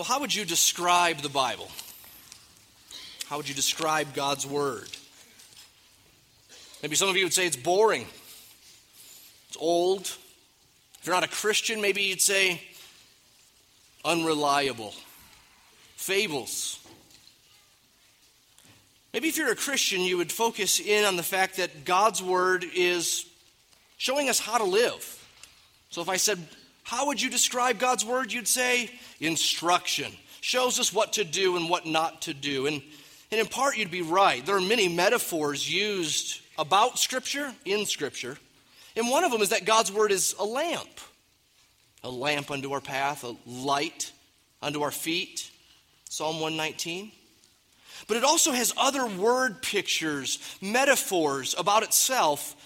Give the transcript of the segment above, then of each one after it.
Well, how would you describe the Bible? How would you describe God's Word? Maybe some of you would say it's boring, it's old. If you're not a Christian, maybe you'd say unreliable, fables. Maybe if you're a Christian, you would focus in on the fact that God's Word is showing us how to live. So if I said, How would you describe God's Word? You'd say, Instruction. Shows us what to do and what not to do. And, and in part, you'd be right. There are many metaphors used about Scripture, in Scripture. And one of them is that God's Word is a lamp a lamp unto our path, a light unto our feet. Psalm 119. But it also has other word pictures, metaphors about itself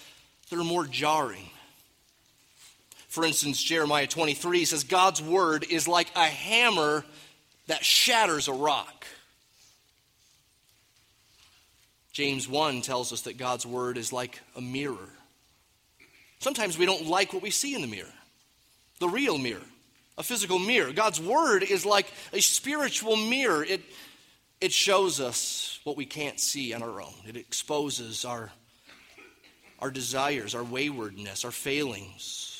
that are more jarring. For instance, Jeremiah 23 says, God's word is like a hammer that shatters a rock. James 1 tells us that God's word is like a mirror. Sometimes we don't like what we see in the mirror, the real mirror, a physical mirror. God's word is like a spiritual mirror. It, it shows us what we can't see on our own, it exposes our, our desires, our waywardness, our failings,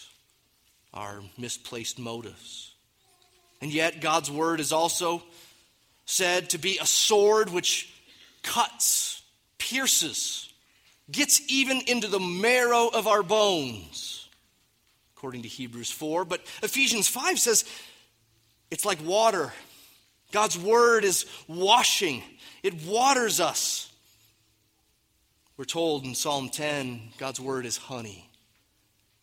our misplaced motives. And yet, God's word is also said to be a sword which cuts pierces, gets even into the marrow of our bones, according to Hebrews 4. But Ephesians 5 says it's like water. God's word is washing, it waters us. We're told in Psalm 10 God's word is honey.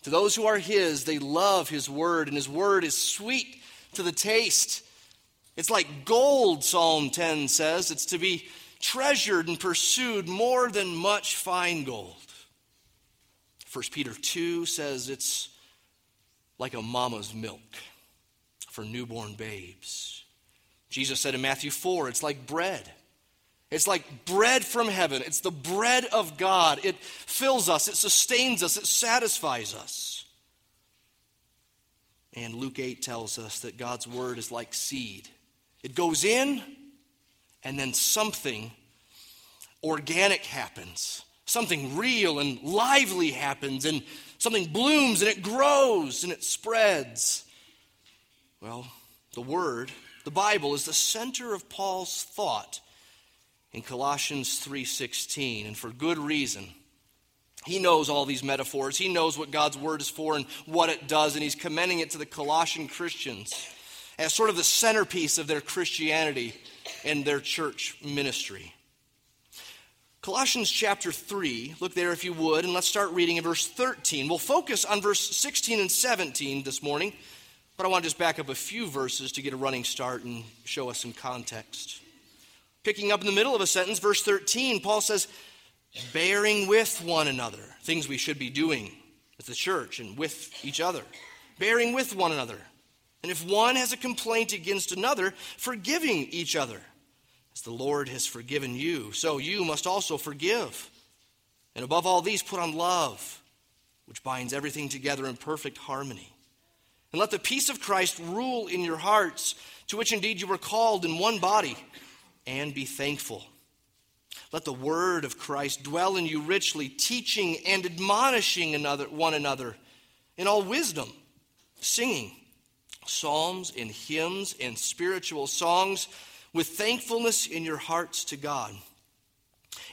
To those who are His, they love His word, and His word is sweet to the taste. It's like gold, Psalm 10 says. It's to be treasured and pursued more than much fine gold. 1 Peter 2 says it's like a mama's milk for newborn babes. Jesus said in Matthew 4, it's like bread. It's like bread from heaven. It's the bread of God. It fills us, it sustains us, it satisfies us. And Luke 8 tells us that God's word is like seed. It goes in and then something organic happens. Something real and lively happens, and something blooms and it grows and it spreads. Well, the Word, the Bible, is the center of Paul's thought in Colossians 3:16, and for good reason. He knows all these metaphors. He knows what God's word is for and what it does, and he's commending it to the Colossian Christians as sort of the centerpiece of their Christianity and their church ministry. Colossians chapter 3, look there if you would, and let's start reading in verse 13. We'll focus on verse 16 and 17 this morning, but I want to just back up a few verses to get a running start and show us some context. Picking up in the middle of a sentence, verse 13, Paul says, bearing with one another, things we should be doing as the church and with each other. Bearing with one another. And if one has a complaint against another, forgiving each other. As the Lord has forgiven you, so you must also forgive. And above all these, put on love, which binds everything together in perfect harmony. And let the peace of Christ rule in your hearts, to which indeed you were called in one body, and be thankful. Let the word of Christ dwell in you richly, teaching and admonishing another, one another in all wisdom, singing psalms and hymns and spiritual songs with thankfulness in your hearts to God.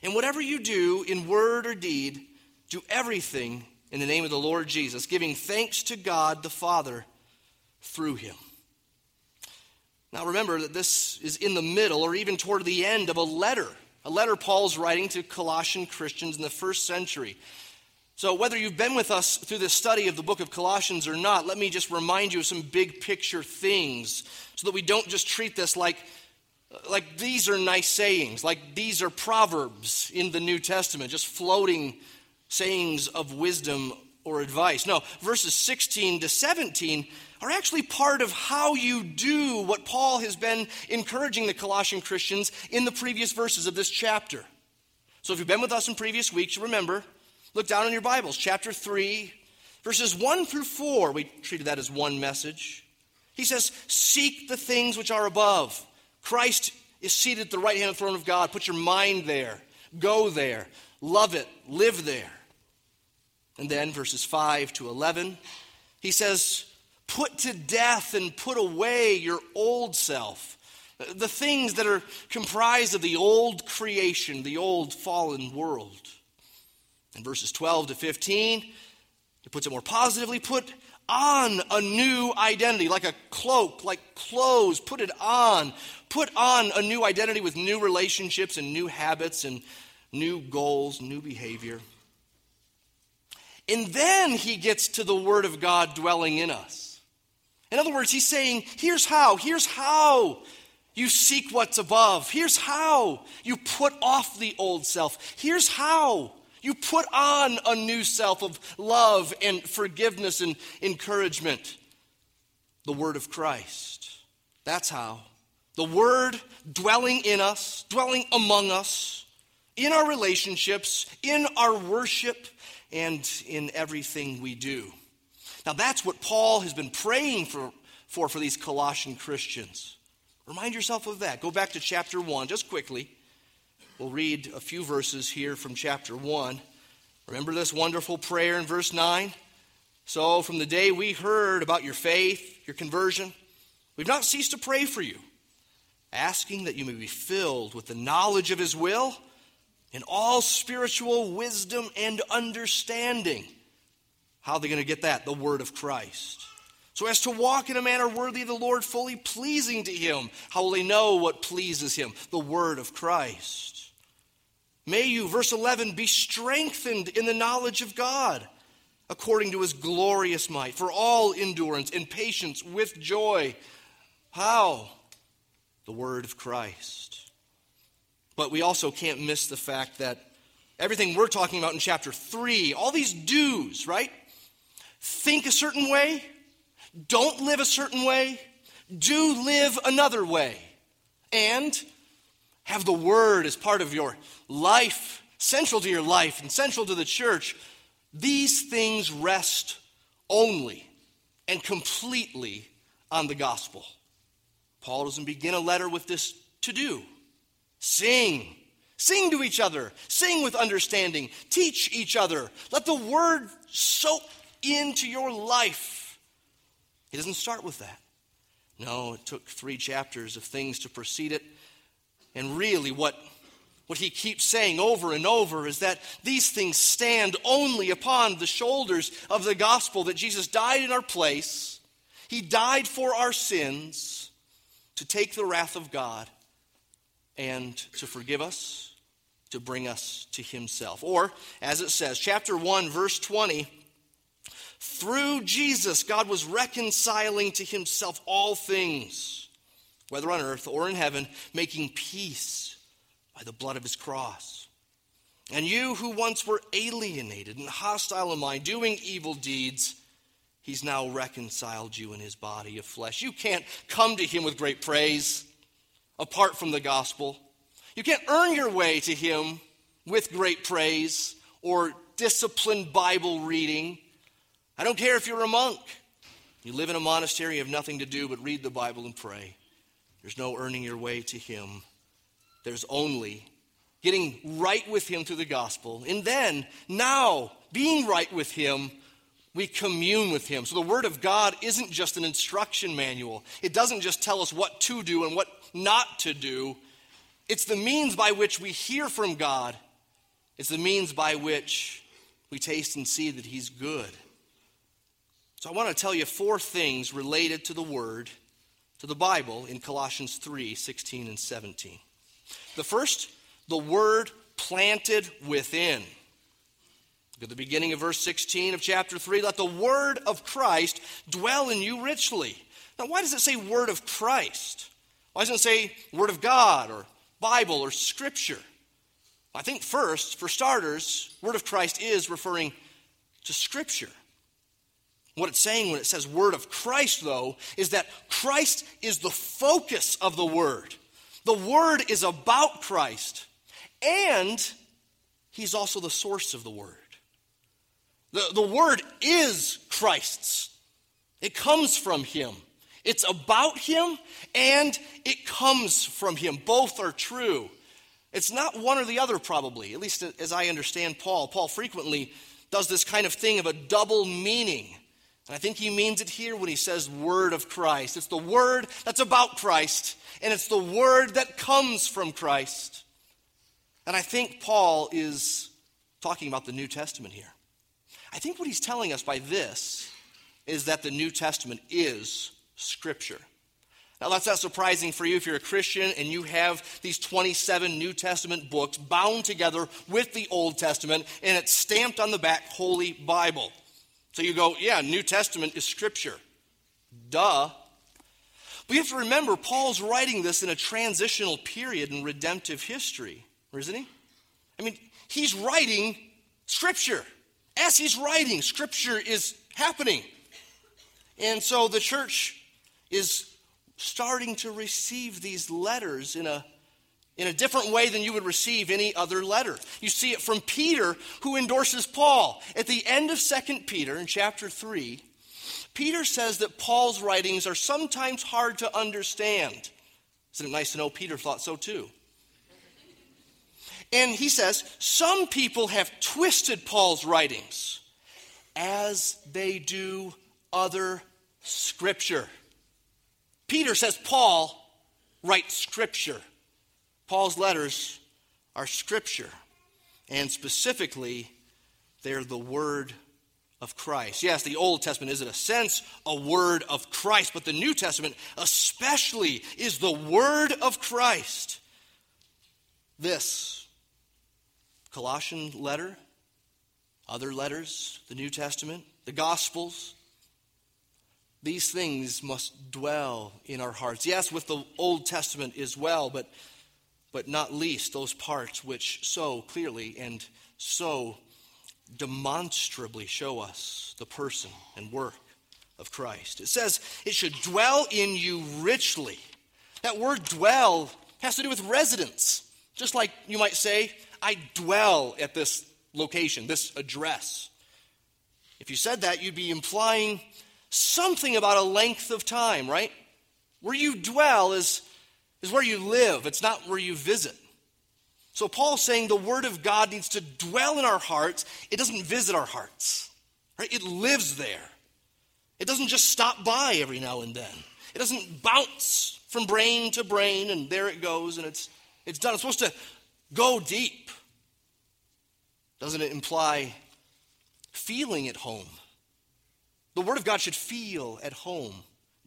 And whatever you do in word or deed, do everything in the name of the Lord Jesus, giving thanks to God the Father through him. Now remember that this is in the middle or even toward the end of a letter, a letter Paul's writing to Colossian Christians in the first century. So, whether you've been with us through the study of the book of Colossians or not, let me just remind you of some big picture things so that we don't just treat this like like these are nice sayings, like these are proverbs in the New Testament, just floating sayings of wisdom or advice. No, verses 16 to 17 are actually part of how you do what Paul has been encouraging the Colossian Christians in the previous verses of this chapter. So if you've been with us in previous weeks, you remember, look down in your Bibles, chapter 3, verses 1 through 4. We treated that as one message. He says, Seek the things which are above. Christ is seated at the right hand of the throne of God. Put your mind there. Go there. Love it. Live there. And then verses 5 to 11, he says, Put to death and put away your old self. The things that are comprised of the old creation, the old fallen world. In verses 12 to 15, he puts it more positively put on a new identity, like a cloak, like clothes. Put it on. Put on a new identity with new relationships and new habits and new goals, new behavior. And then he gets to the Word of God dwelling in us. In other words, he's saying, here's how, here's how you seek what's above. Here's how you put off the old self. Here's how you put on a new self of love and forgiveness and encouragement. The Word of Christ. That's how. The Word dwelling in us, dwelling among us, in our relationships, in our worship, and in everything we do. Now, that's what Paul has been praying for, for, for these Colossian Christians. Remind yourself of that. Go back to chapter 1 just quickly. We'll read a few verses here from chapter 1. Remember this wonderful prayer in verse 9? So, from the day we heard about your faith, your conversion, we've not ceased to pray for you, asking that you may be filled with the knowledge of his will in all spiritual wisdom and understanding. How are they going to get that? The word of Christ. So, as to walk in a manner worthy of the Lord, fully pleasing to him. How will they know what pleases him? The word of Christ. May you, verse 11, be strengthened in the knowledge of God according to his glorious might, for all endurance and patience with joy. How? The word of Christ. But we also can't miss the fact that everything we're talking about in chapter 3, all these do's, right? Think a certain way, don't live a certain way, do live another way, and have the word as part of your life, central to your life and central to the church. These things rest only and completely on the gospel. Paul doesn't begin a letter with this to do. Sing. Sing to each other. Sing with understanding. Teach each other. Let the word soak into your life. He doesn't start with that. No, it took three chapters of things to precede it. And really, what, what he keeps saying over and over is that these things stand only upon the shoulders of the gospel that Jesus died in our place. He died for our sins to take the wrath of God and to forgive us, to bring us to himself. Or, as it says, chapter 1, verse 20, through Jesus, God was reconciling to himself all things, whether on earth or in heaven, making peace by the blood of his cross. And you who once were alienated and hostile in mind, doing evil deeds, he's now reconciled you in his body of flesh. You can't come to him with great praise apart from the gospel. You can't earn your way to Him with great praise or disciplined Bible reading. I don't care if you're a monk. You live in a monastery, you have nothing to do but read the Bible and pray. There's no earning your way to Him. There's only getting right with Him through the gospel. And then, now, being right with Him, we commune with Him. So the Word of God isn't just an instruction manual, it doesn't just tell us what to do and what not to do. It's the means by which we hear from God, it's the means by which we taste and see that He's good. So I want to tell you four things related to the Word, to the Bible, in Colossians 3 16 and 17. The first, the Word planted within. Look at the beginning of verse 16 of chapter 3. Let the word of Christ dwell in you richly. Now, why does it say word of Christ? Why doesn't it say Word of God or Bible or Scripture? I think first, for starters, Word of Christ is referring to Scripture. What it's saying when it says Word of Christ, though, is that Christ is the focus of the Word. The Word is about Christ, and He's also the source of the Word. The, the Word is Christ's, it comes from Him. It's about him and it comes from him. Both are true. It's not one or the other, probably, at least as I understand Paul. Paul frequently does this kind of thing of a double meaning. And I think he means it here when he says word of Christ. It's the word that's about Christ, and it's the word that comes from Christ. And I think Paul is talking about the New Testament here. I think what he's telling us by this is that the New Testament is Scripture. Now, that's not surprising for you if you're a Christian and you have these 27 New Testament books bound together with the Old Testament and it's stamped on the back, Holy Bible. So you go, yeah, New Testament is Scripture. Duh. But you have to remember, Paul's writing this in a transitional period in redemptive history, isn't he? I mean, he's writing Scripture. As he's writing, Scripture is happening. And so the church is starting to receive these letters in a in a different way than you would receive any other letter. You see it from Peter, who endorses Paul. At the end of 2 Peter, in chapter 3, Peter says that Paul's writings are sometimes hard to understand. Isn't it nice to know Peter thought so too? And he says, Some people have twisted Paul's writings as they do other scripture. Peter says Paul writes scripture. Paul's letters are scripture, and specifically, they're the word of Christ. Yes, the Old Testament is, in a sense, a word of Christ, but the New Testament, especially, is the word of Christ. This Colossian letter, other letters, the New Testament, the Gospels, these things must dwell in our hearts. Yes, with the Old Testament as well, but, but not least those parts which so clearly and so demonstrably show us the person and work of Christ. It says it should dwell in you richly. That word dwell has to do with residence. Just like you might say, I dwell at this location, this address. If you said that, you'd be implying something about a length of time, right? Where you dwell is, is where you live, it's not where you visit. So Paul's saying the Word of God needs to dwell in our hearts. It doesn't visit our hearts, right? It lives there. It doesn't just stop by every now and then. It doesn't bounce from brain to brain and there it goes and it's, it's done. It's supposed to go deep. Doesn't it imply feeling at home? The Word of God should feel at home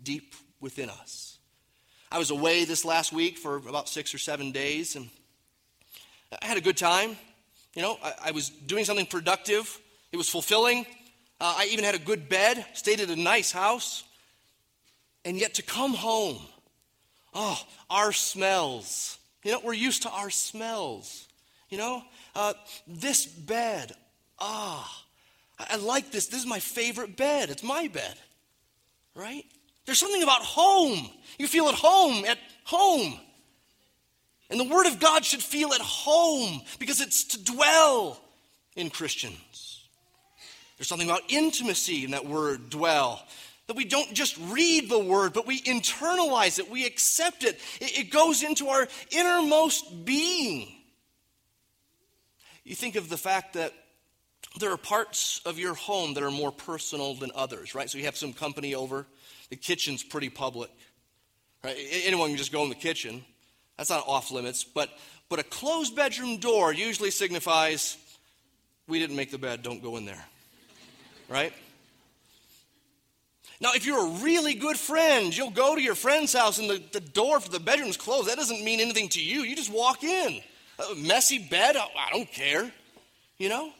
deep within us. I was away this last week for about six or seven days, and I had a good time. You know, I, I was doing something productive, it was fulfilling. Uh, I even had a good bed, stayed at a nice house. And yet to come home, oh, our smells. You know, we're used to our smells. You know, uh, this bed, ah, I like this. This is my favorite bed. It's my bed, right? There's something about home. You feel at home, at home. And the Word of God should feel at home because it's to dwell in Christians. There's something about intimacy in that word, dwell. That we don't just read the word, but we internalize it, we accept it. It, goes into our innermost being. You think of the fact that there are parts of your home that are more personal than others, right? So you have some company over, the kitchen's pretty public, right? Anyone can just go in the kitchen. That's not off limits, but but a closed bedroom door usually signifies we didn't make the bed, don't go in there. Right? Now, if you're a really good friend, you'll go to your friend's house and the, the door for the bedroom's closed. That doesn't mean anything to you. You just walk in. A messy bed, I don't care. You know?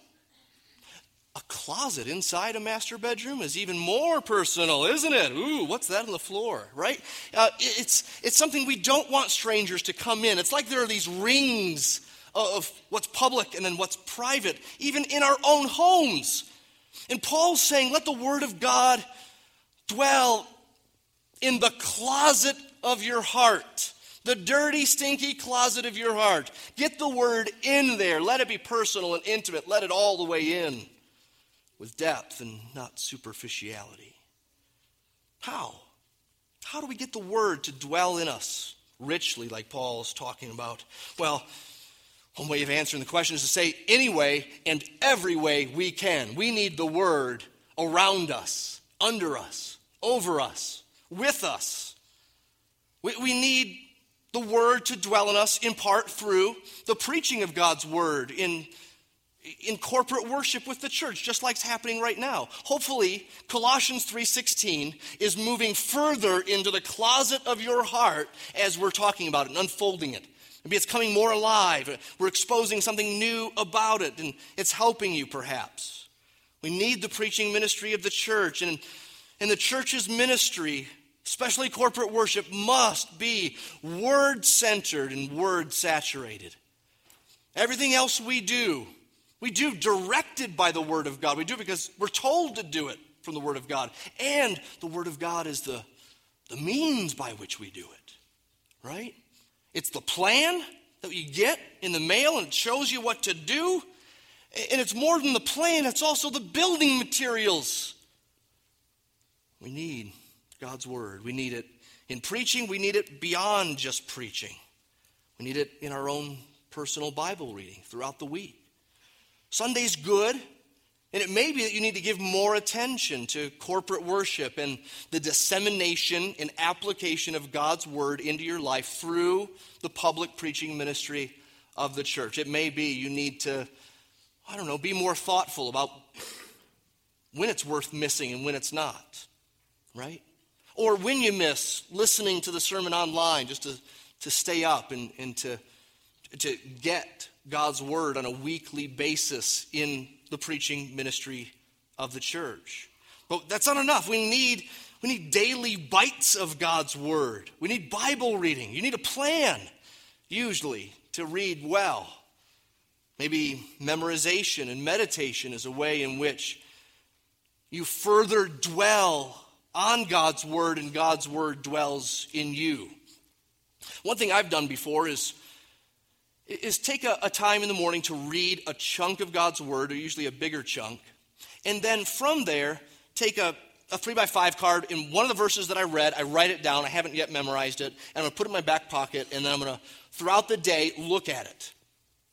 A closet inside a master bedroom is even more personal, isn't it? Ooh, what's that on the floor, right? Uh, it's, it's something we don't want strangers to come in. It's like there are these rings of what's public and then what's private, even in our own homes. And Paul's saying, let the word of God dwell in the closet of your heart. The dirty, stinky closet of your heart. Get the word in there. Let it be personal and intimate. Let it all the way in with depth and not superficiality. How? How do we get the word to dwell in us richly, like Paul is talking about? Well, one way of answering the question is to say, any way and every way we can. We need the word around us, under us, over us, with us. We, we need the word to dwell in us in part through the preaching of God's word in in corporate worship with the church just like it's happening right now. Hopefully colossians 3.16 is moving further into the closet of your heart as we're talking about it and unfolding it. Maybe it's coming more alive. We're exposing something new about it and it's helping you perhaps. We need the preaching ministry of the church and, and the church's ministry especially corporate worship must be word centered and word saturated everything else we do we do directed by the Word of God. We do because we're told to do it from the Word of God. And the Word of God is the, the means by which we do it, right? It's the plan that you get in the mail and it shows you what to do. And it's more than the plan, it's also the building materials. We need God's Word. We need it in preaching, we need it beyond just preaching. We need it in our own personal Bible reading throughout the week. Sunday's good, and it may be that you need to give more attention to corporate worship and the dissemination and application of God's word into your life through the public preaching ministry of the church. It may be you need to, I don't know, be more thoughtful about when it's worth missing and when it's not, right? Or when you miss listening to the sermon online just to, to stay up and, and to, to get God's word on a weekly basis in the preaching ministry of the church. But that's not enough. We need, we need daily bites of God's word. We need Bible reading. You need a plan, usually, to read well. Maybe memorization and meditation is a way in which you further dwell on God's word and God's word dwells in you. One thing I've done before is is take a, a, time in the morning to read a chunk of God's Word, or usually a bigger chunk, and then from there, take a, a three by five card in one of the verses that I read, I write it down, I haven't yet memorized it, and I'm gonna put it in my back pocket, and then I'm gonna, throughout the day, look at it.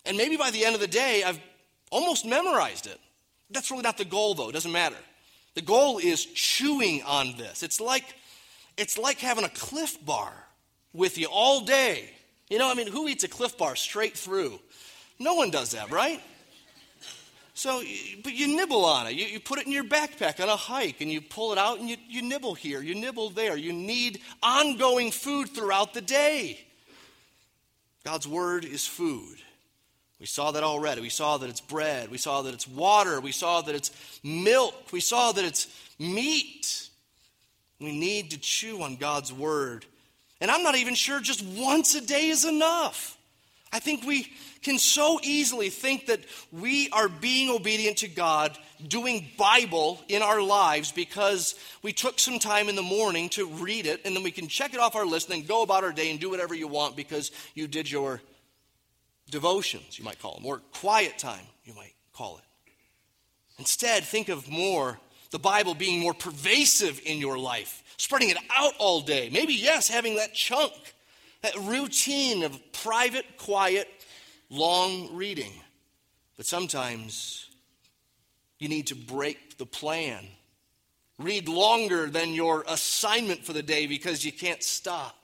And maybe by the end of the day, I've almost memorized it. That's really not the goal, though, it doesn't matter. The goal is chewing on this. It's like, it's like having a Clif bar with you all day you know, I mean, who eats a Clif bar straight through? No one does that, right? So, but you nibble on it. You, you put it in your backpack on a hike and you pull it out and you, you nibble here, you nibble there. You need ongoing food throughout the day. God's word is food. We saw that already. We saw that it's bread. We saw that it's water. We saw that it's milk. We saw that it's meat. We need to chew on God's word and I'm not even sure just once a day is enough. I think we can so easily think that we are being obedient to God, doing Bible in our lives because we took some time in the morning to read it, and then we can check it off our list and then go about our day and do whatever you want because you did your devotions, you might call them, or quiet time, you might call it. Instead, think of more the Bible being more pervasive in your life, spreading it out all day. Maybe, yes, having that chunk, that routine of private, quiet, long reading. But sometimes you need to break the plan. Read longer than your assignment for the day because you can't stop.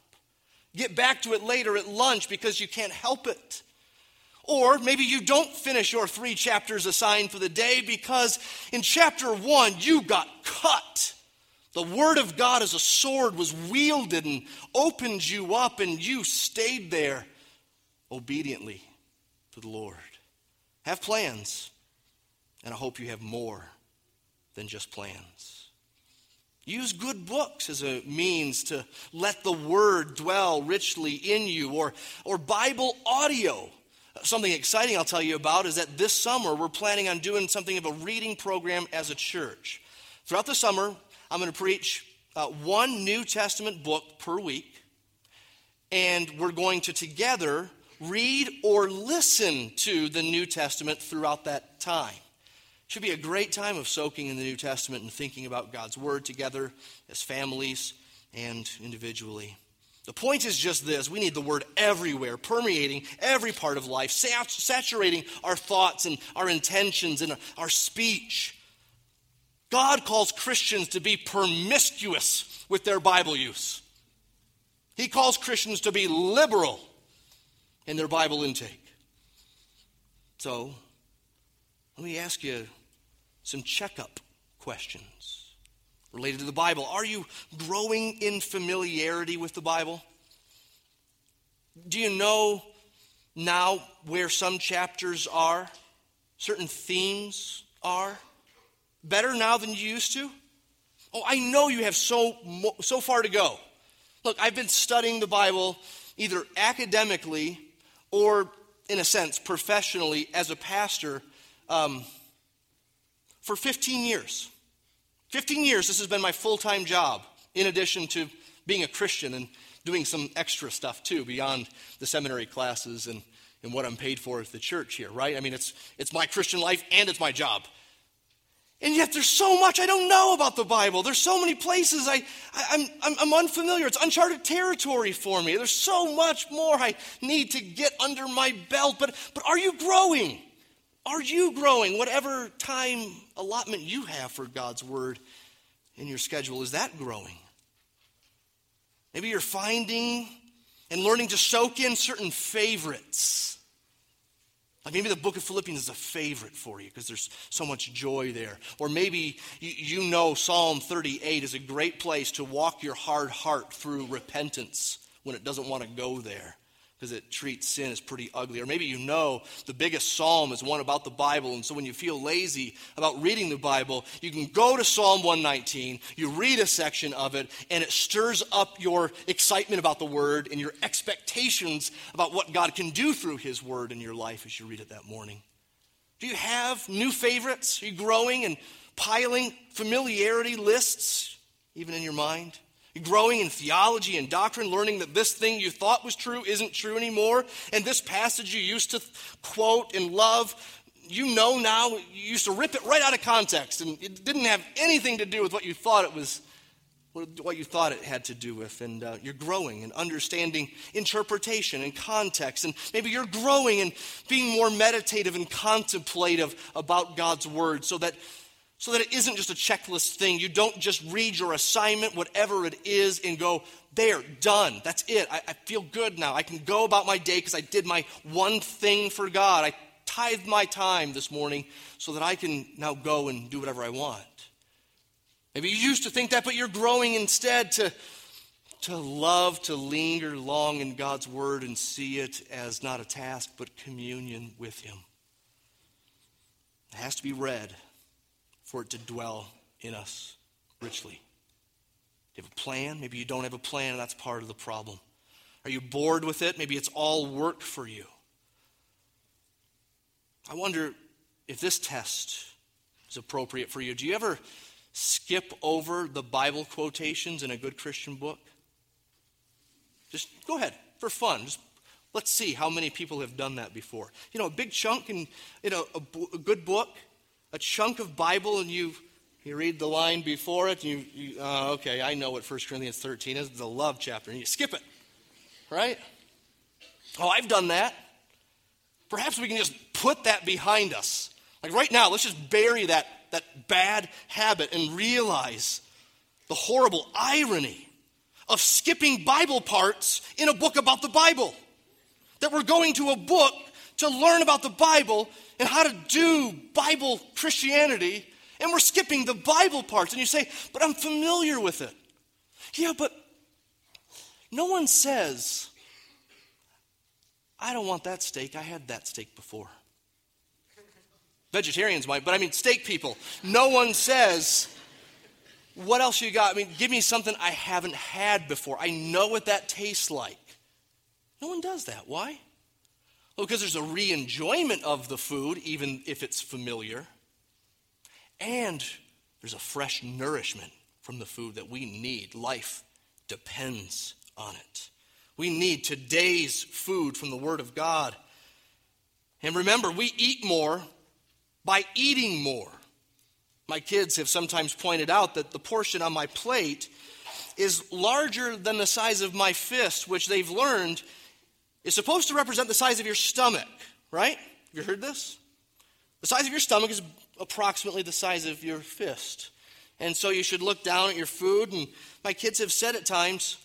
Get back to it later at lunch because you can't help it. Or maybe you don't finish your three chapters assigned for the day because in chapter one you got cut. The word of God as a sword was wielded and opened you up, and you stayed there obediently to the Lord. Have plans, and I hope you have more than just plans. Use good books as a means to let the word dwell richly in you, or, or Bible audio Something exciting I'll tell you about is that this summer we're planning on doing something of a reading program as a church. Throughout the summer, I'm going to preach uh, one New Testament book per week, and we're going to together read or listen to the New Testament throughout that time. It should be a great time of soaking in the New Testament and thinking about God's Word together as families and individually. The point is just this we need the word everywhere, permeating every part of life, saturating our thoughts and our intentions and our speech. God calls Christians to be promiscuous with their Bible use. He calls Christians to be liberal in their Bible intake. So, let me ask you some checkup questions related to the Bible. Are you growing in familiarity with the Bible? Do you know now where some chapters are, certain themes are? Better now than you used to? Oh, I know you have so, so far to go. Look, I've been studying the Bible either academically or, in a sense, professionally as a pastor um, for 15 years. 15 years, this has been my full time job, in addition to being a Christian and doing some extra stuff too, beyond the seminary classes and, and what I'm paid for at the church here, right? I mean, it's, it's my Christian life and it's my job. And yet there's so much I don't know about the Bible. There's so many places I, I, am I'm unfamiliar. It's uncharted territory for me. There's so much more I need to get under my belt. But, but are you growing? Are you growing? Whatever time allotment you have for God's Word in your schedule, is that growing? Maybe you're finding and learning to soak in certain favorites. Like maybe the book of Philippians is a favorite for you because there's so much joy there. Or maybe you, you know Psalm 38 is a great place to walk your hard heart through repentance when it doesn't want to go there because it treats sin as pretty ugly. Or maybe you know the biggest psalm is one about the Bible, and so when you feel lazy about reading the Bible, you can go to Psalm 119, you read a section of it, and it stirs up your excitement about the Word and your expectations about what God can do through His Word in your life as you read it that morning. Do you have new favorites? Are you growing and piling familiarity lists even in your mind? Growing in theology and doctrine, learning that this thing you thought was true isn't true anymore. And this passage you used to quote and love, you know now, you used to rip it right out of context, and it didn't have anything to do with what you thought it was. What you thought it had to do with, and uh, you're growing and understanding interpretation and context, and maybe you're growing and being more meditative and contemplative about God's word, so that so that it isn't just a checklist thing. You don't just read your assignment, whatever it is, and go, there, done. That's it. I, I feel good now. I can go about my day because I did my one thing for God. I tithed my time this morning so that I can now go and do whatever I want. Maybe you used to think that, but you're growing instead to, to love, to linger long in God's Word and see it as not a task, but communion with Him. It has to be read for it to dwell in us richly. Do you have a plan? Maybe you don't have a plan, and that's part of the problem. Are you bored with it? Maybe it's all work for you. I wonder if this test is appropriate for you. Do you ever skip over the Bible quotations in a good Christian book? Just go ahead for fun. Just let's see how many people have done that before. You know, a big chunk in, in a, a, a good book a chunk of Bible and you you read the line before it, you, you uh, okay, I know what 1 Corinthians 13 is, the love chapter, and you skip it, right? Oh, I've done that. Perhaps we can just put that behind us. Like right now, let's just bury that, that bad habit and realize the horrible irony of skipping Bible parts in a book about the Bible. That we're going to a book to learn about the Bible and how to do Bible Christianity, and we're skipping the Bible parts. And you say, but I'm familiar with it. Yeah, but no one says, I don't want that steak. I had that steak before. Vegetarians might, but I mean, steak people. No one says, What else you got? I mean, give me something I haven't had before. I know what that tastes like. No one does that. Why? Oh, well, because there's a re enjoyment of the food, even if it's familiar. And there's a fresh nourishment from the food that we need. Life depends on it. We need today's food from the Word of God. And remember, we eat more by eating more. My kids have sometimes pointed out that the portion on my plate is larger than the size of my fist, which they've learned is supposed to represent the size of your stomach, right? Have you heard this? The size of your stomach is approximately the size of your fist. And so you should look down at your food. And my kids have said at times,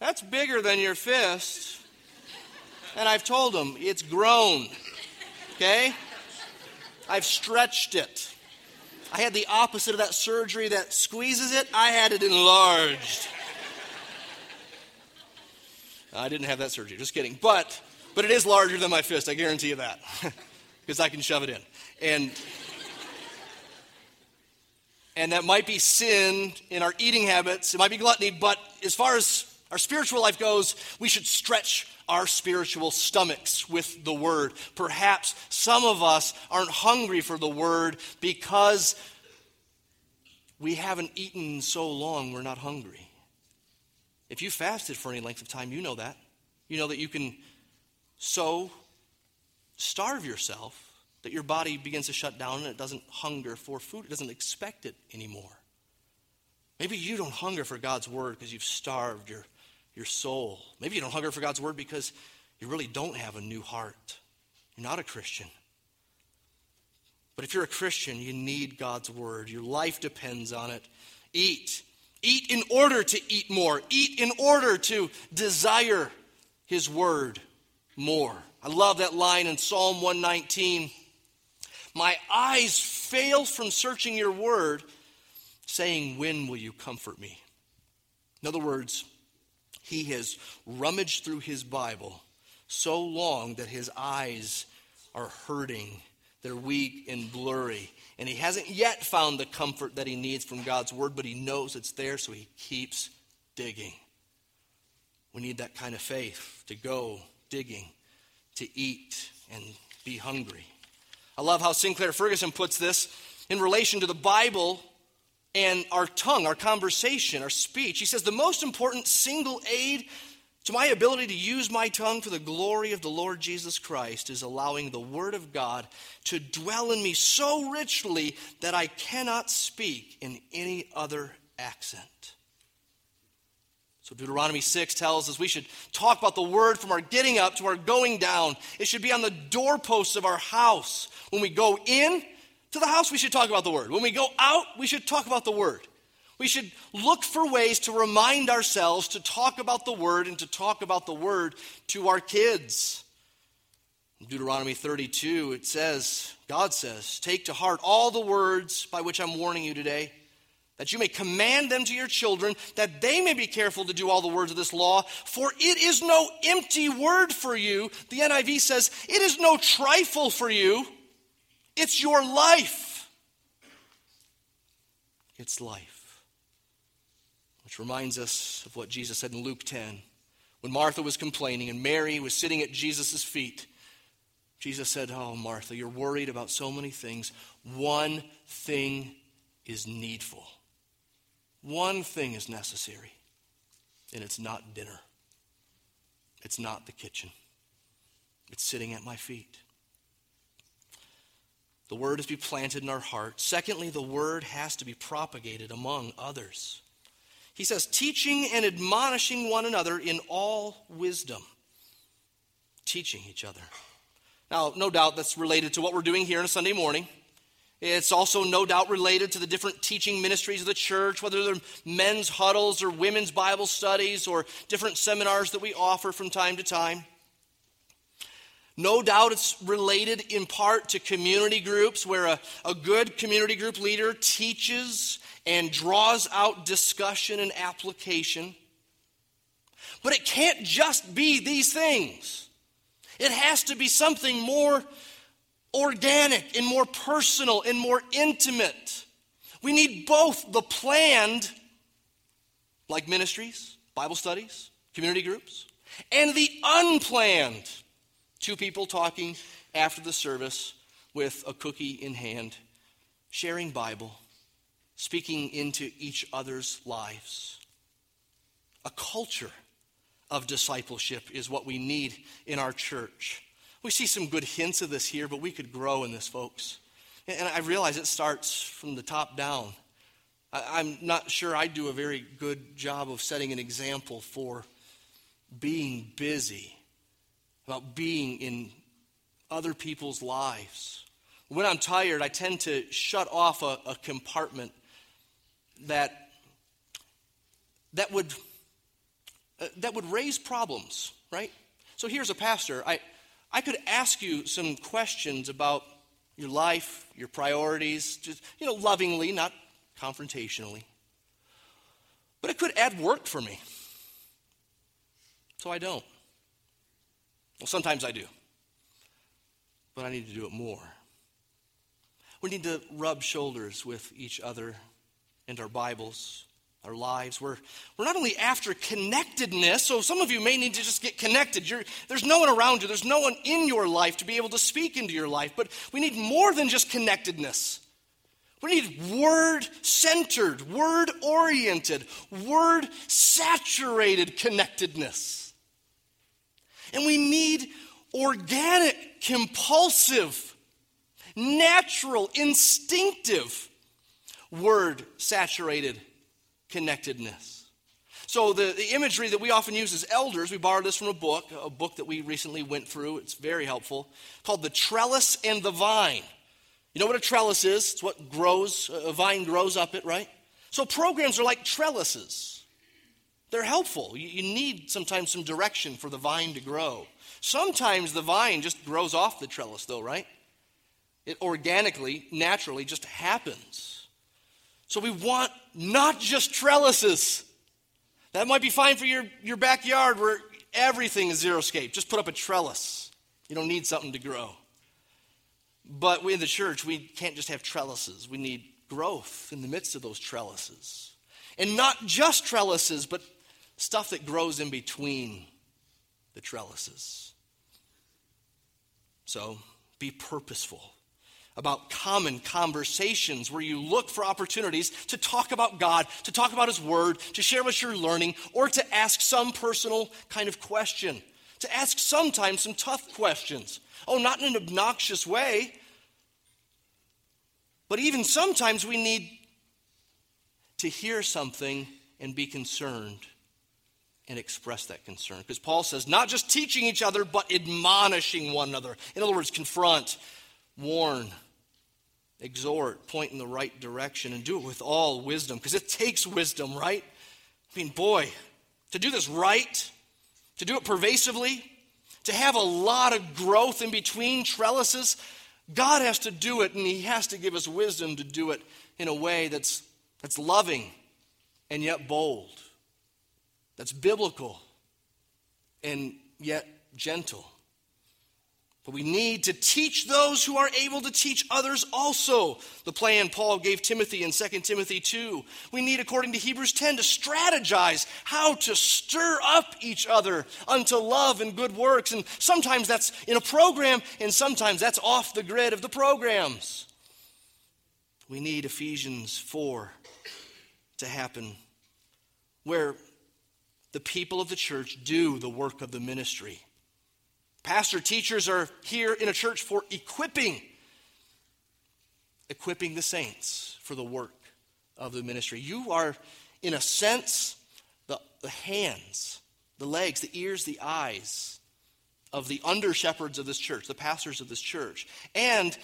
that's bigger than your fist. And I've told them, it's grown. Okay? I've stretched it. I had the opposite of that surgery that squeezes it, I had it enlarged. I didn't have that surgery, just kidding. But but it is larger than my fist, I guarantee you that. Because I can shove it in. And and that might be sin in our eating habits, it might be gluttony, but as far as our spiritual life goes, we should stretch our spiritual stomachs with the word. Perhaps some of us aren't hungry for the word because we haven't eaten so long we're not hungry. If you fasted for any length of time, you know that. You know that you can so starve yourself that your body begins to shut down and it doesn't hunger for food, it doesn't expect it anymore. Maybe you don't hunger for God's word because you've starved your your soul. Maybe you don't hunger for God's word because you really don't have a new heart. You're not a Christian. But if you're a Christian, you need God's word. Your life depends on it. Eat. Eat in order to eat more. Eat in order to desire his word more. I love that line in Psalm 119. My eyes fail from searching your word, saying, When will you comfort me? In other words, he has rummaged through his Bible so long that his eyes are hurting. They're weak and blurry. And he hasn't yet found the comfort that he needs from God's word, but he knows it's there, so he keeps digging. We need that kind of faith to go digging, to eat, and be hungry. I love how Sinclair Ferguson puts this in relation to the Bible and our tongue, our conversation, our speech. He says, The most important single aid to my ability to use my tongue for the glory of the Lord Jesus Christ is allowing the Word of God to dwell in me so richly that I cannot speak in any other accent. So, Deuteronomy 6 tells us we should talk about the Word from our getting up to our going down. It should be on the doorposts of our house. When we go in, to the house, we should talk about the Word. When we go out, we should talk about the Word. We should look for ways to remind ourselves to talk about the Word and to talk about the Word to our kids. In Deuteronomy 32, it says, God says, Take to heart all the words by which I'm warning you today, that you may command them to your children, that they may be careful to do all the words of this law. For it is no empty word for you. The NIV says, It is no trifle for you. It's your life. It's life. Which reminds us of what Jesus said in Luke 10. When Martha was complaining and Mary was sitting at Jesus' feet, Jesus said, Oh, Martha, you're worried about so many things. One thing is needful, one thing is necessary, and it's not dinner, it's not the kitchen, it's sitting at my feet. The word is to be planted in our heart. Secondly, the word has to be propagated among others. He says, teaching and admonishing one another in all wisdom. Teaching each other. Now, no doubt that's related to what we're doing here on a Sunday morning. It's also no doubt related to the different teaching ministries of the church, whether they're men's huddles or women's Bible studies or different seminars that we offer from time to time. No doubt it's related in part to community groups where a, a good community group leader teaches and draws out discussion and application. But it can't just be these things, it has to be something more organic and more personal and more intimate. We need both the planned, like ministries, Bible studies, community groups, and the unplanned Two people talking after the service with a cookie in hand, sharing Bible, speaking into each other's lives. A culture of discipleship is what we need in our church. We see some good hints of this here, but we could grow in this, folks. And I realize it starts from the top down. I, am not sure I do a very good job of setting an example for being busy, about being in other people's lives. When I'm tired, I tend to shut off a, a compartment that, that, would, uh, that would raise problems, right? So here's a pastor. I, I could ask you some questions about your life, your priorities, just, you know, lovingly, not confrontationally. But it could add work for me. So I don't. Well, sometimes I do. But I need to do it more. We need to rub shoulders with each other and our Bibles, our lives. We're, we're not only after connectedness, so some of you may need to just get connected. You're, there's no one around you, there's no one in your life to be able to speak into your life, but we need more than just connectedness. We need word centered, word oriented, word saturated connectedness. And we need organic, compulsive, natural, instinctive, word saturated connectedness. So, the, the imagery that we often use as elders, we borrowed this from a book, a book that we recently went through. It's very helpful, called The Trellis and the Vine. You know what a trellis is? It's what grows, a vine grows up it, right? So programs are like trellises. They're helpful. You, you need sometimes some direction for the vine to grow. Sometimes the vine just grows off the trellis, though, right? It organically, naturally just happens. So we want not just trellises. That might be fine for your, your backyard where everything is zero xeriscape. Just put up a trellis. You don't need something to grow. But we in the church, we can't just have trellises. We need growth in the midst of those trellises. And not just trellises, but stuff that grows in between the trellises. So be purposeful about common conversations where you look for opportunities to talk about God, to talk about His Word, to share what you're learning, or to ask some personal kind of question, to ask sometimes some tough questions. Oh, not in an obnoxious way, but even sometimes we need to hear something and be concerned and express that concern. Because Paul says, not just teaching each other, but admonishing one another. In other words, confront, warn, exhort, point in the right direction, and do it with all wisdom. Because it takes wisdom, right? I mean, boy, to do this right, to do it pervasively, to have a lot of growth in between trellises, God has to do it, and He has to give us wisdom to do it in a way that's, that's loving and yet bold, that's biblical and yet gentle. But we need to teach those who are able to teach others also. The plan Paul gave Timothy in 2 Timothy 2. We need, according to Hebrews 10, to strategize how to stir up each other unto love and good works. And sometimes that's in a program, and sometimes that's off the grid of the programs. We need Ephesians 4 to happen, where the people of the church do the work of the ministry Pastor teachers are here in a church for equipping, equipping the saints for the work of the ministry. You are, in a sense, the, the hands, the legs, the ears, the eyes of the under shepherds of this church, the pastors of this church. And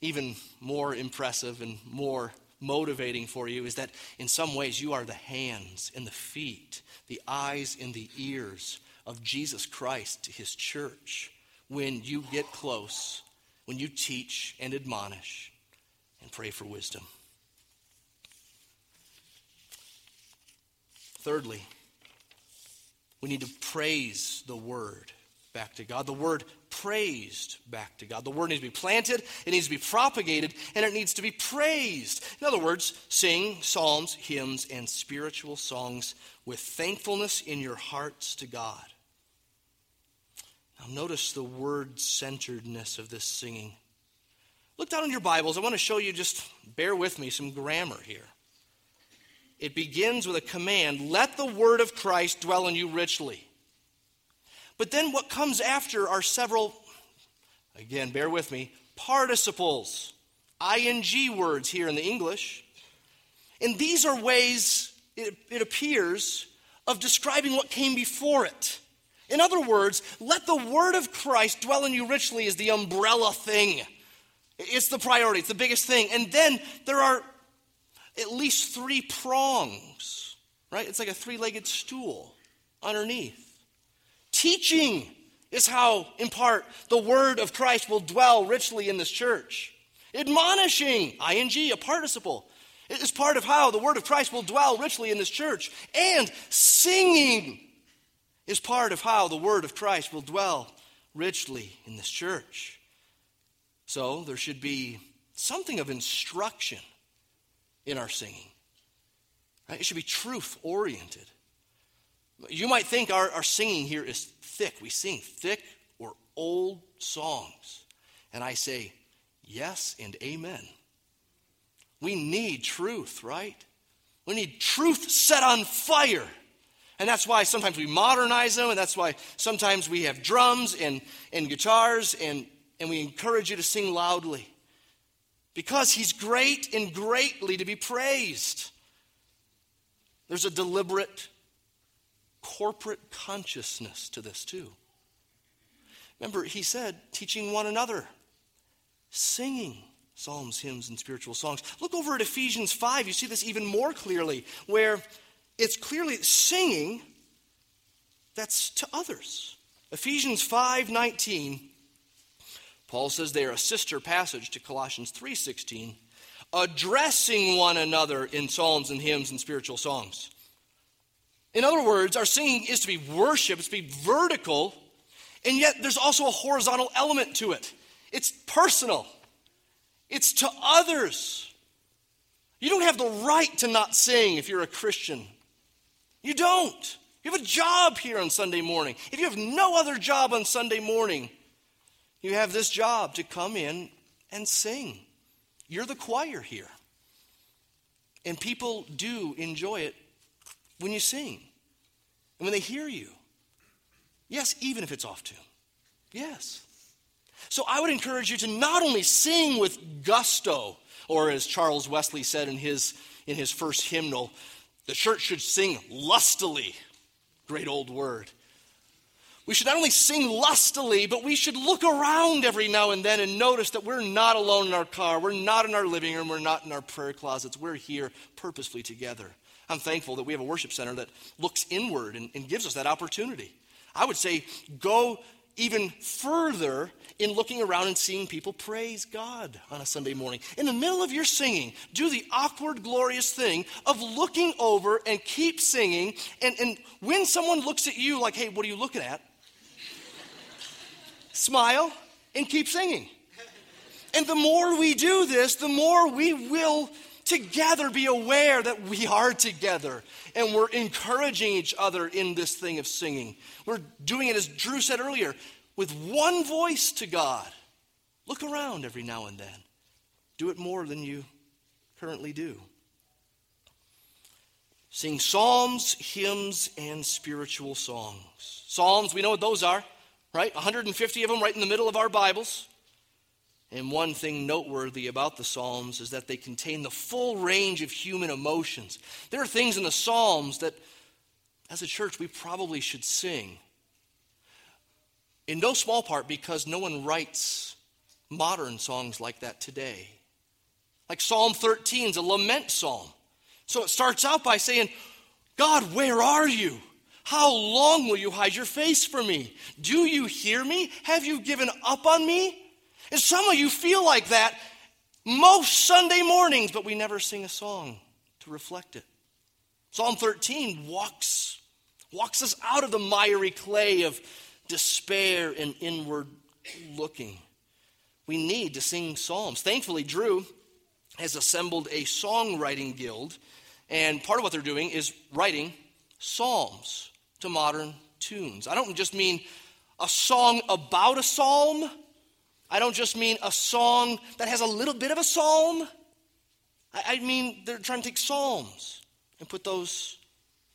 even more impressive and more motivating for you is that in some ways you are the hands and the feet, the eyes and the ears of Jesus Christ to his church when you get close, when you teach and admonish and pray for wisdom. Thirdly, we need to praise the word back to God. The word praised back to God. The word needs to be planted, it needs to be propagated, and it needs to be praised. In other words, sing psalms, hymns, and spiritual songs with thankfulness in your hearts to God. Now, notice the word centeredness of this singing. Look down in your Bibles. I want to show you, just bear with me, some grammar here. It begins with a command let the word of Christ dwell in you richly. But then what comes after are several, again, bear with me, participles, ing words here in the English. And these are ways, it, it appears, of describing what came before it. In other words, let the word of Christ dwell in you richly is the umbrella thing. It's the priority, it's the biggest thing. And then there are at least three prongs, right? It's like a three legged stool underneath. Teaching is how, in part, the word of Christ will dwell richly in this church. Admonishing, ing, a participle, is part of how the word of Christ will dwell richly in this church. And singing is part of how the word of Christ will dwell richly in this church. So there should be something of instruction in our singing. Right? It should be truth oriented. You might think our, our singing here is thick. We sing thick or old songs. And I say, yes and amen. We need truth, right? We need truth set on fire. And that's why sometimes we modernize them, and that's why sometimes we have drums and, and guitars, and, and we encourage you to sing loudly. Because he's great and greatly to be praised. There's a deliberate corporate consciousness to this, too. Remember, he said, teaching one another, singing psalms, hymns, and spiritual songs. Look over at Ephesians 5. You see this even more clearly, where it's clearly singing that's to others. Ephesians 5:19 Paul says they are a sister passage to Colossians 3:16, addressing one another in psalms and hymns and spiritual songs. In other words, our singing is to be worship, it's to be vertical, and yet there's also a horizontal element to it. It's personal, it's to others. You don't have the right to not sing if you're a Christian. You don't. You have a job here on Sunday morning. If you have no other job on Sunday morning, you have this job to come in and sing. You're the choir here. And people do enjoy it when you sing and when they hear you. Yes, even if it's off tune. Yes. So I would encourage you to not only sing with gusto, or as Charles Wesley said in his, in his first hymnal, the church should sing lustily. Great old word. We should not only sing lustily, but we should look around every now and then and notice that we're not alone in our car, we're not in our living room, we're not in our prayer closets, we're here purposefully together. I'm thankful that we have a worship center that looks inward and, and gives us that opportunity. I would say go even further in looking around and seeing people praise God on a Sunday morning. In the middle of your singing, do the awkward, glorious thing of looking over and keep singing. And, and when someone looks at you like, hey, what are you looking at? Smile and keep singing. And the more we do this, the more we will together be aware that we are together and we're encouraging each other in this thing of singing. We're doing it, as Drew said earlier, with one voice to God. Look around every now and then. Do it more than you currently do. Sing psalms, hymns, and spiritual songs. Psalms, we know what those are, right? 150 of them right in the middle of our Bibles. And one thing noteworthy about the Psalms is that they contain the full range of human emotions. There are things in the Psalms that, as a church, we probably should sing. In no small part because no one writes modern songs like that today. Like Psalm 13 is a lament psalm. So it starts out by saying, God, where are you? How long will you hide your face from me? Do you hear me? Have you given up on me? And some of you feel like that most Sunday mornings, but we never sing a song to reflect it. Psalm 13 walks, walks us out of the miry clay of despair and inward looking. We need to sing psalms. Thankfully, Drew has assembled a songwriting guild, and part of what they're doing is writing psalms to modern tunes. I don't just mean a song about a psalm, I don't just mean a song that has a little bit of a psalm. I, mean, they're trying to take psalms and put those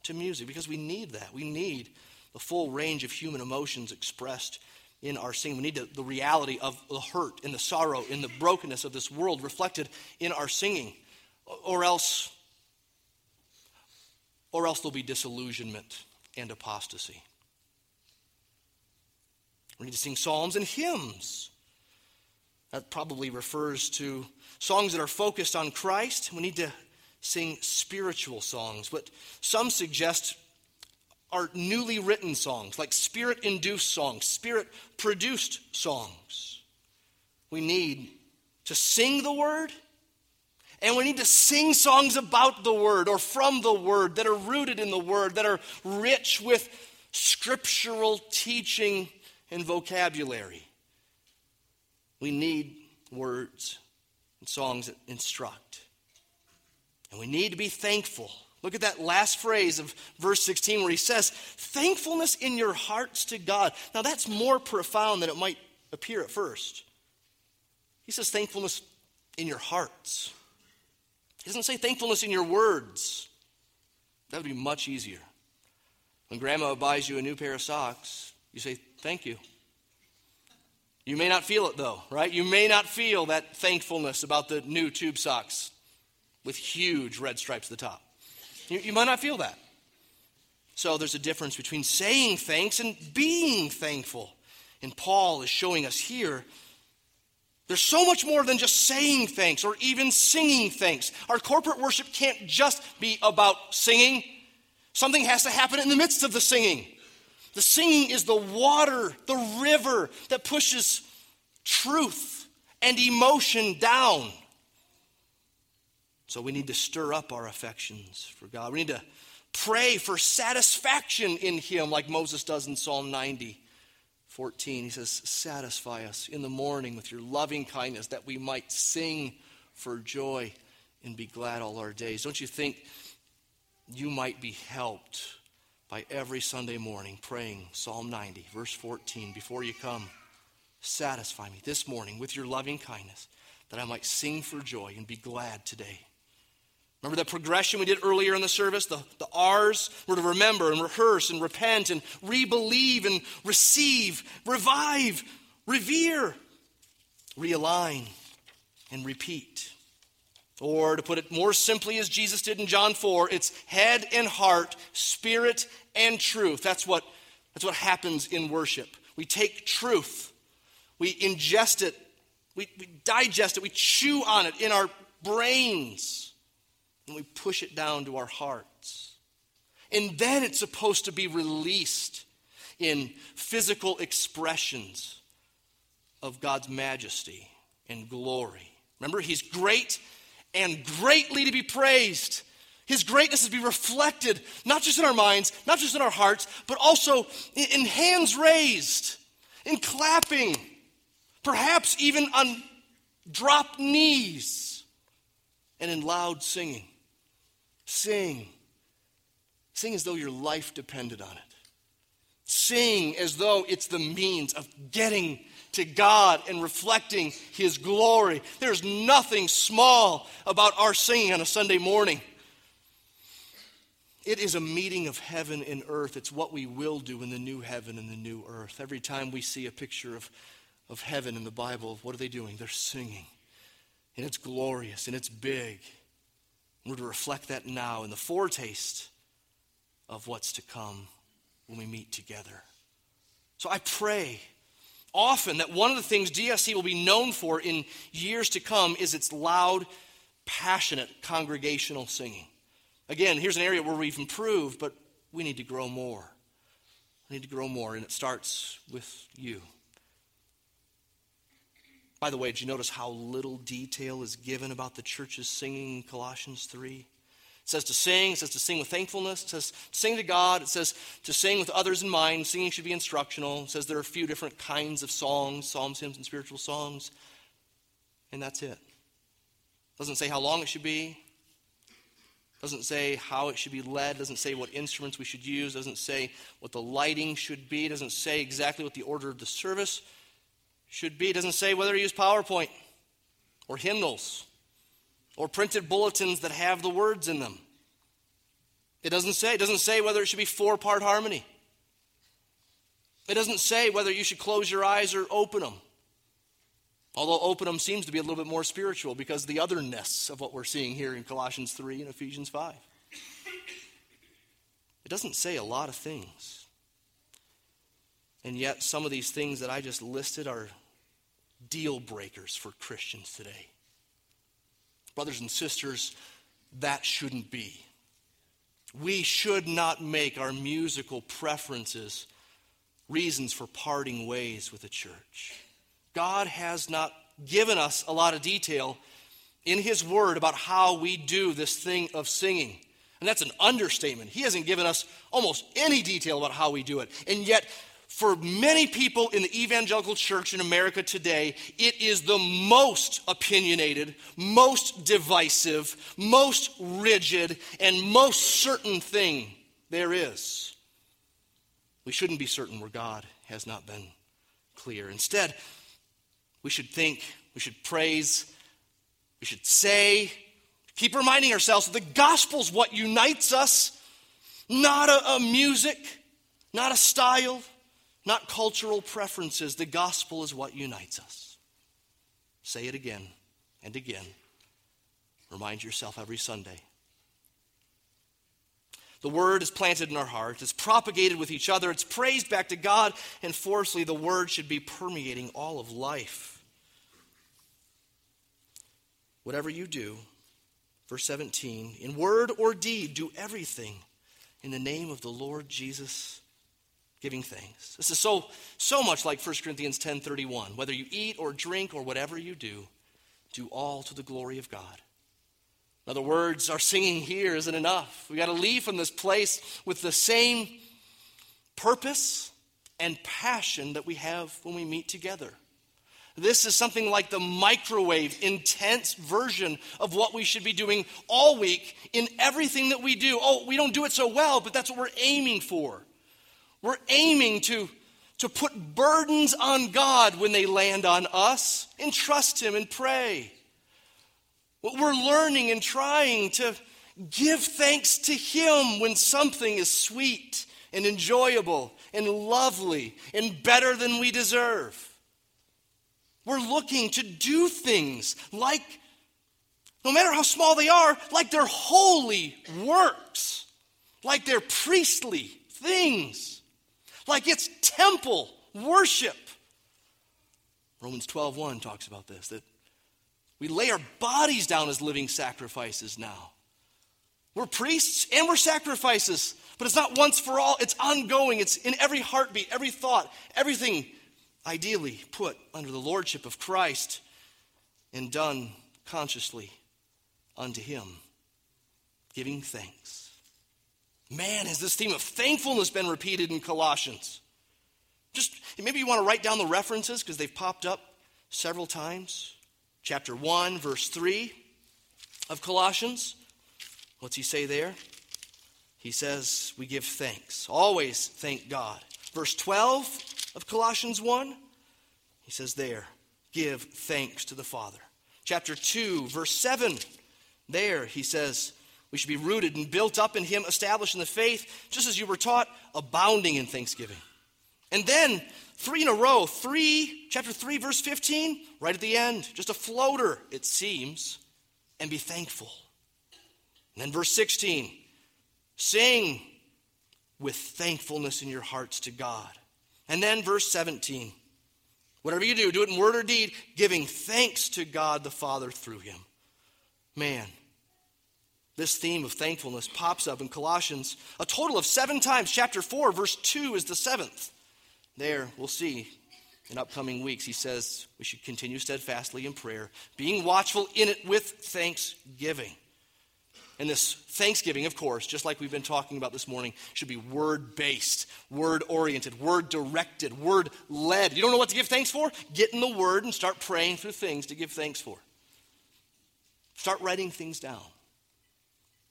to music because we need that. We need the full range of human emotions expressed in our singing. We need the, the reality of the hurt and the sorrow and the brokenness of this world reflected in our singing. Or else or else there'll be disillusionment and apostasy. We need to sing psalms and hymns. That probably refers to songs that are focused on Christ. We need to sing spiritual songs. but some suggest are newly written songs, like spirit induced songs, spirit produced songs. We need to sing the word, and we need to sing songs about the word or from the word that are rooted in the word, that are rich with scriptural teaching and vocabulary. We need words and songs that instruct. And we need to be thankful. Look at that last phrase of verse 16 where he says, Thankfulness in your hearts to God. Now that's more profound than it might appear at first. He says, Thankfulness in your hearts. He doesn't say thankfulness in your words. That would be much easier. When grandma buys you a new pair of socks, you say, Thank you. You may not feel it though, right? You may not feel that thankfulness about the new tube socks with huge red stripes at the top. You, you might not feel that. So there's a difference between saying thanks and being thankful. And Paul is showing us here there's so much more than just saying thanks or even singing thanks. Our corporate worship can't just be about singing, something has to happen in the midst of the singing. The singing is the water, the river that pushes truth and emotion down. So we need to stir up our affections for God. We need to pray for satisfaction in Him, like Moses does in Psalm 90. 14, he says, Satisfy us in the morning with your loving kindness that we might sing for joy and be glad all our days. Don't you think you might be helped by every Sunday morning praying Psalm 90, verse 14, before you come? Satisfy me this morning with your loving kindness that I might sing for joy and be glad today. Remember that progression we did earlier in the service? The, the R's were to remember and rehearse and repent and re believe and receive, revive, revere, realign, and repeat. Or to put it more simply as Jesus did in John 4, it's head and heart, spirit and truth. That's what, that's what happens in worship. We take truth, we ingest it, we, we digest it, we chew on it in our brains and we push it down to our hearts. And then it's supposed to be released in physical expressions of God's majesty and glory. Remember, He's great and greatly to be praised. His greatness is to be reflected, not just in our minds, not just in our hearts, but also in hands raised, in clapping, perhaps even on dropped knees, and in loud singing. Sing. Sing as though your life depended on it. Sing as though it's the means of getting to God and reflecting His glory. There's nothing small about our singing on a Sunday morning. It is a meeting of heaven and earth. It's what we will do in the new heaven and the new earth. Every time we see a picture of, of heaven in the Bible, what are they doing? They're singing. And it's glorious and it's big. We're to reflect that now in the foretaste of what's to come when we meet together. So I pray often that one of the things DSC will be known for in years to come is its loud, passionate congregational singing. Again, here's an area where we've improved, but we need to grow more. We need to grow more, and it starts with you. By the way, did you notice how little detail is given about the church's singing in Colossians 3? It says to sing, it says to sing with thankfulness, it says to sing to God, it says to sing with others in mind. Singing should be instructional. It says there are a few different kinds of songs, psalms, hymns, and spiritual songs. And that's it. it doesn't say how long it should be. Doesn't say how it should be led, doesn't say what instruments we should use, doesn't say what the lighting should be, doesn't say exactly what the order of the service should be. It doesn't say whether to use PowerPoint or hymnals or printed bulletins that have the words in them. It doesn't say. It doesn't say whether it should be four part harmony. It doesn't say whether you should close your eyes or open them. Although open them seems to be a little bit more spiritual because the otherness of what we're seeing here in Colossians 3 and Ephesians 5. It doesn't say a lot of things. And yet, some of these things that I just listed are deal breakers for Christians today. Brothers and sisters, that shouldn't be. We should not make our musical preferences reasons for parting ways with the church. God has not given us a lot of detail in His Word about how we do this thing of singing. And that's an understatement. He hasn't given us almost any detail about how we do it. And yet, for many people in the evangelical church in America today, it is the most opinionated, most divisive, most rigid, and most certain thing there is. We shouldn't be certain where God has not been clear. Instead, we should think, we should praise, we should say, keep reminding ourselves the gospel's what unites us, not a, a music, not a style not cultural preferences. The gospel is what unites us. Say it again and again. Remind yourself every Sunday. The word is planted in our heart, it's propagated with each other, it's praised back to God, and fourthly, the word should be permeating all of life. Whatever you do, verse 17, in word or deed, do everything in the name of the Lord Jesus giving thanks. This is so so much like 1 Corinthians 10:31. Whether you eat or drink or whatever you do, do all to the glory of God. In other words, our singing here isn't enough. We got to leave from this place with the same purpose and passion that we have when we meet together. This is something like the microwave, intense version of what we should be doing all week in everything that we do. Oh, we don't do it so well, but that's what we're aiming for. We're aiming to, to put burdens on God when they land on us and trust Him and pray. We're learning and trying to give thanks to Him when something is sweet and enjoyable and lovely and better than we deserve. We're looking to do things like, no matter how small they are, like they're holy works, like they're priestly things like it's temple worship. Romans 12:1 talks about this that we lay our bodies down as living sacrifices now. We're priests and we're sacrifices, but it's not once for all, it's ongoing. It's in every heartbeat, every thought, everything ideally put under the lordship of Christ and done consciously unto him, giving thanks. Man, has this theme of thankfulness been repeated in Colossians? Just maybe you want to write down the references because they've popped up several times. Chapter 1, verse 3 of Colossians. What's he say there? He says, We give thanks. Always thank God. Verse 12 of Colossians 1, he says there, Give thanks to the Father. Chapter 2, verse 7, there he says, we should be rooted and built up in Him, established in the faith, just as you were taught, abounding in thanksgiving. And then, three in a row, three, chapter 3, verse 15, right at the end, just a floater, it seems, and be thankful. And then, verse 16, sing with thankfulness in your hearts to God. And then, verse 17, whatever you do, do it in word or deed, giving thanks to God the Father through Him. Man, this theme of thankfulness pops up in Colossians a total of seven times. Chapter 4, verse 2 is the seventh. There, we'll see in upcoming weeks, he says we should continue steadfastly in prayer, being watchful in it with thanksgiving. And this thanksgiving, of course, just like we've been talking about this morning, should be word based, word oriented, word directed, word led. You don't know what to give thanks for? Get in the word and start praying through things to give thanks for. Start writing things down.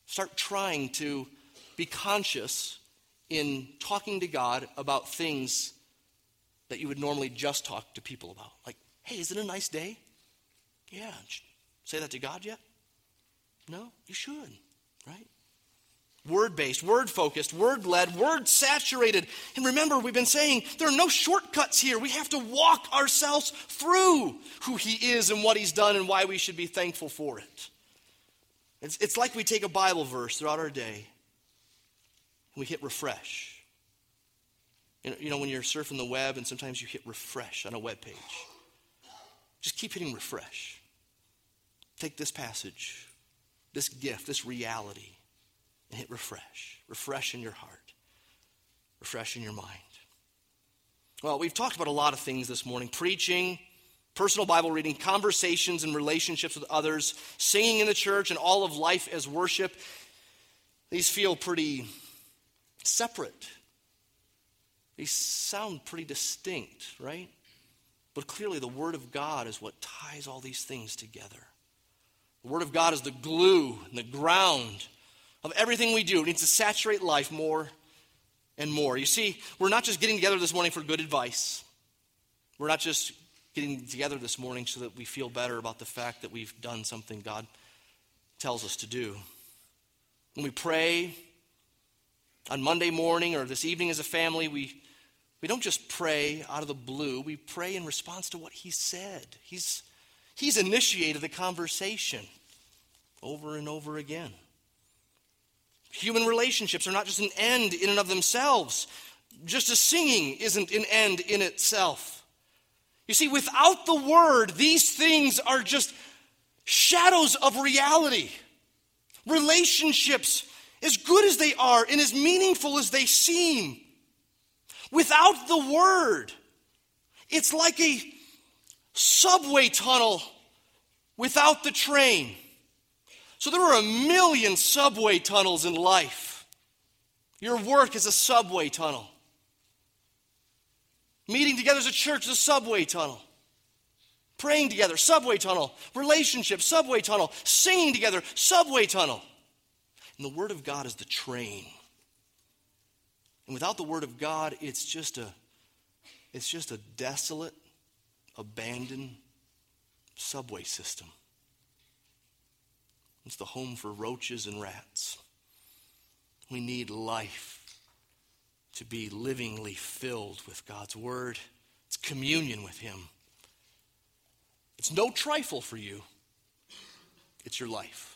Start trying to be conscious in talking to God about things that you would normally just talk to people about. Like, hey, is it a nice day? Yeah. Say that to God yet? No, you should, right? Word based, word focused, word led, word saturated. And remember, we've been saying there are no shortcuts here. We have to walk ourselves through who He is and what He's done and why we should be thankful for it. It's, it's like we take a Bible verse throughout our day and we hit refresh. You know, when you're surfing the web and sometimes you hit refresh on a web page, just keep hitting refresh. Take this passage, this gift, this reality, and hit refresh. Refresh in your heart, refresh in your mind. Well, we've talked about a lot of things this morning preaching, personal Bible reading, conversations and relationships with others, singing in the church, and all of life as worship. These feel pretty separate. They sound pretty distinct, right? But clearly, the Word of God is what ties all these things together. The Word of God is the glue and the ground of everything we do. It needs to saturate life more and more. You see, we're not just getting together this morning for good advice. We're not just getting together this morning so that we feel better about the fact that we've done something God tells us to do. When we pray on Monday morning or this evening as a family, we, we don't just pray out of the blue, we pray in response to what He said. He's, he's initiated the conversation over and over again. Human relationships are not just an end in and of themselves, just as singing isn't an end in itself. You see, without the word, these things are just shadows of reality. Relationships, as good as they are and as meaningful as they seem, without the word, it's like a subway tunnel without the train. So there are a million subway tunnels in life. Your work is a subway tunnel. Meeting together as a church a subway tunnel. Praying together, subway tunnel. Relationship, subway tunnel. Singing together, subway tunnel. And the Word of God is the train. And without the Word of God, it's just a, it's just a desolate, abandoned subway system. It's the home for roaches and rats. We need life to be livingly filled with God's Word. It's communion with Him. It's no trifle for you, it's your life.